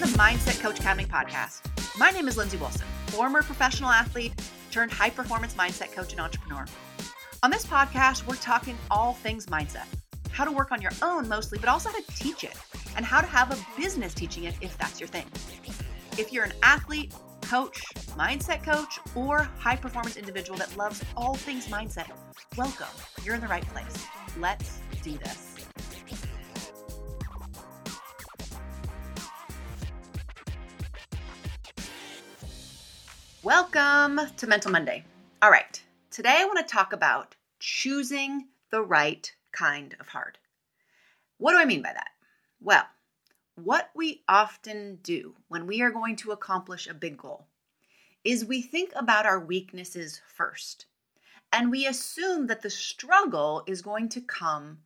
Mindset Coach Academy podcast. My name is Lindsey Wilson, former professional athlete turned high performance mindset coach and entrepreneur. On this podcast, we're talking all things mindset how to work on your own mostly, but also how to teach it and how to have a business teaching it if that's your thing. If you're an athlete, coach, mindset coach, or high performance individual that loves all things mindset, welcome. You're in the right place. Let's do this. Welcome to Mental Monday. All right, today I want to talk about choosing the right kind of hard. What do I mean by that? Well, what we often do when we are going to accomplish a big goal is we think about our weaknesses first. And we assume that the struggle is going to come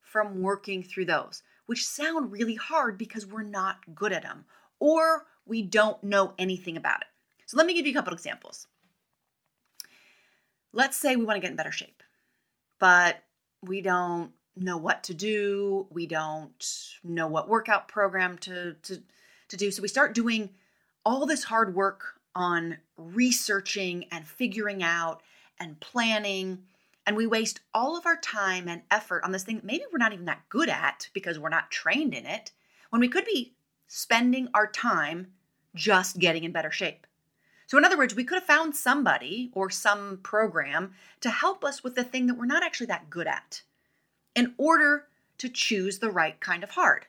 from working through those, which sound really hard because we're not good at them or we don't know anything about it. So let me give you a couple examples. Let's say we want to get in better shape, but we don't know what to do. We don't know what workout program to, to, to do. So we start doing all this hard work on researching and figuring out and planning. And we waste all of our time and effort on this thing that maybe we're not even that good at because we're not trained in it, when we could be spending our time just getting in better shape. So, in other words, we could have found somebody or some program to help us with the thing that we're not actually that good at in order to choose the right kind of hard.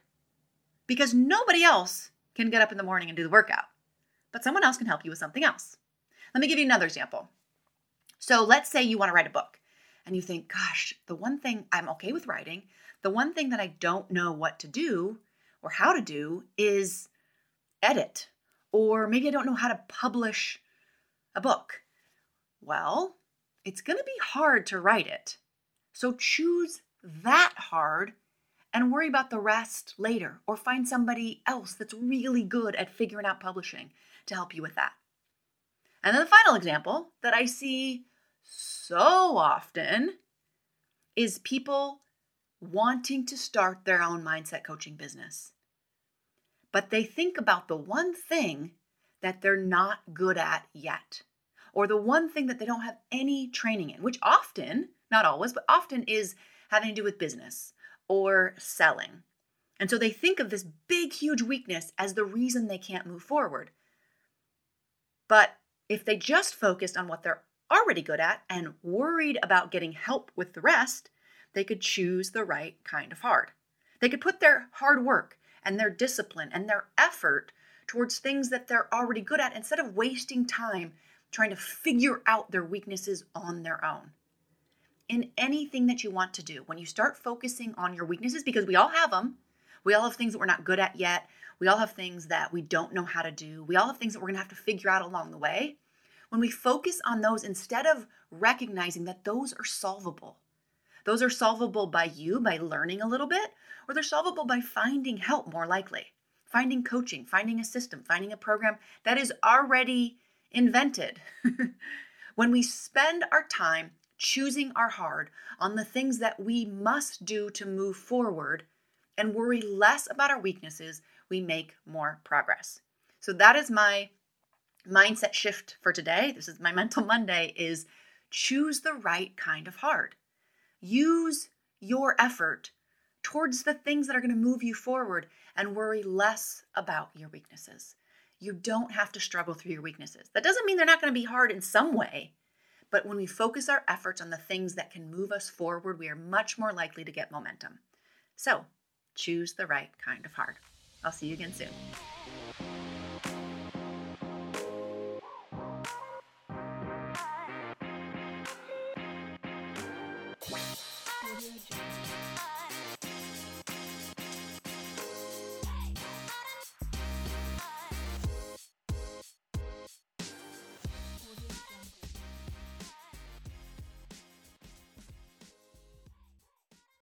Because nobody else can get up in the morning and do the workout, but someone else can help you with something else. Let me give you another example. So, let's say you want to write a book and you think, gosh, the one thing I'm okay with writing, the one thing that I don't know what to do or how to do is edit or maybe I don't know how to publish a book. Well, it's going to be hard to write it. So choose that hard and worry about the rest later, or find somebody else that's really good at figuring out publishing to help you with that. And then the final example that I see so often is people wanting to start their own mindset coaching business but they think about the one thing that they're not good at yet, or the one thing that they don't have any training in, which often, not always, but often is having to do with business or selling. And so they think of this big, huge weakness as the reason they can't move forward. But if they just focused on what they're already good at and worried about getting help with the rest, they could choose the right kind of hard. They could put their hard work and their discipline and their effort towards things that they're already good at instead of wasting time trying to figure out their weaknesses on their own. In anything that you want to do, when you start focusing on your weaknesses, because we all have them, we all have things that we're not good at yet, we all have things that we don't know how to do, we all have things that we're gonna have to figure out along the way. When we focus on those instead of recognizing that those are solvable, those are solvable by you by learning a little bit, or they're solvable by finding help more likely. Finding coaching, finding a system, finding a program that is already invented. when we spend our time choosing our hard on the things that we must do to move forward and worry less about our weaknesses, we make more progress. So that is my mindset shift for today. This is my mental Monday is choose the right kind of hard. Use your effort towards the things that are going to move you forward and worry less about your weaknesses. You don't have to struggle through your weaknesses. That doesn't mean they're not going to be hard in some way, but when we focus our efforts on the things that can move us forward, we are much more likely to get momentum. So, choose the right kind of hard. I'll see you again soon. you do.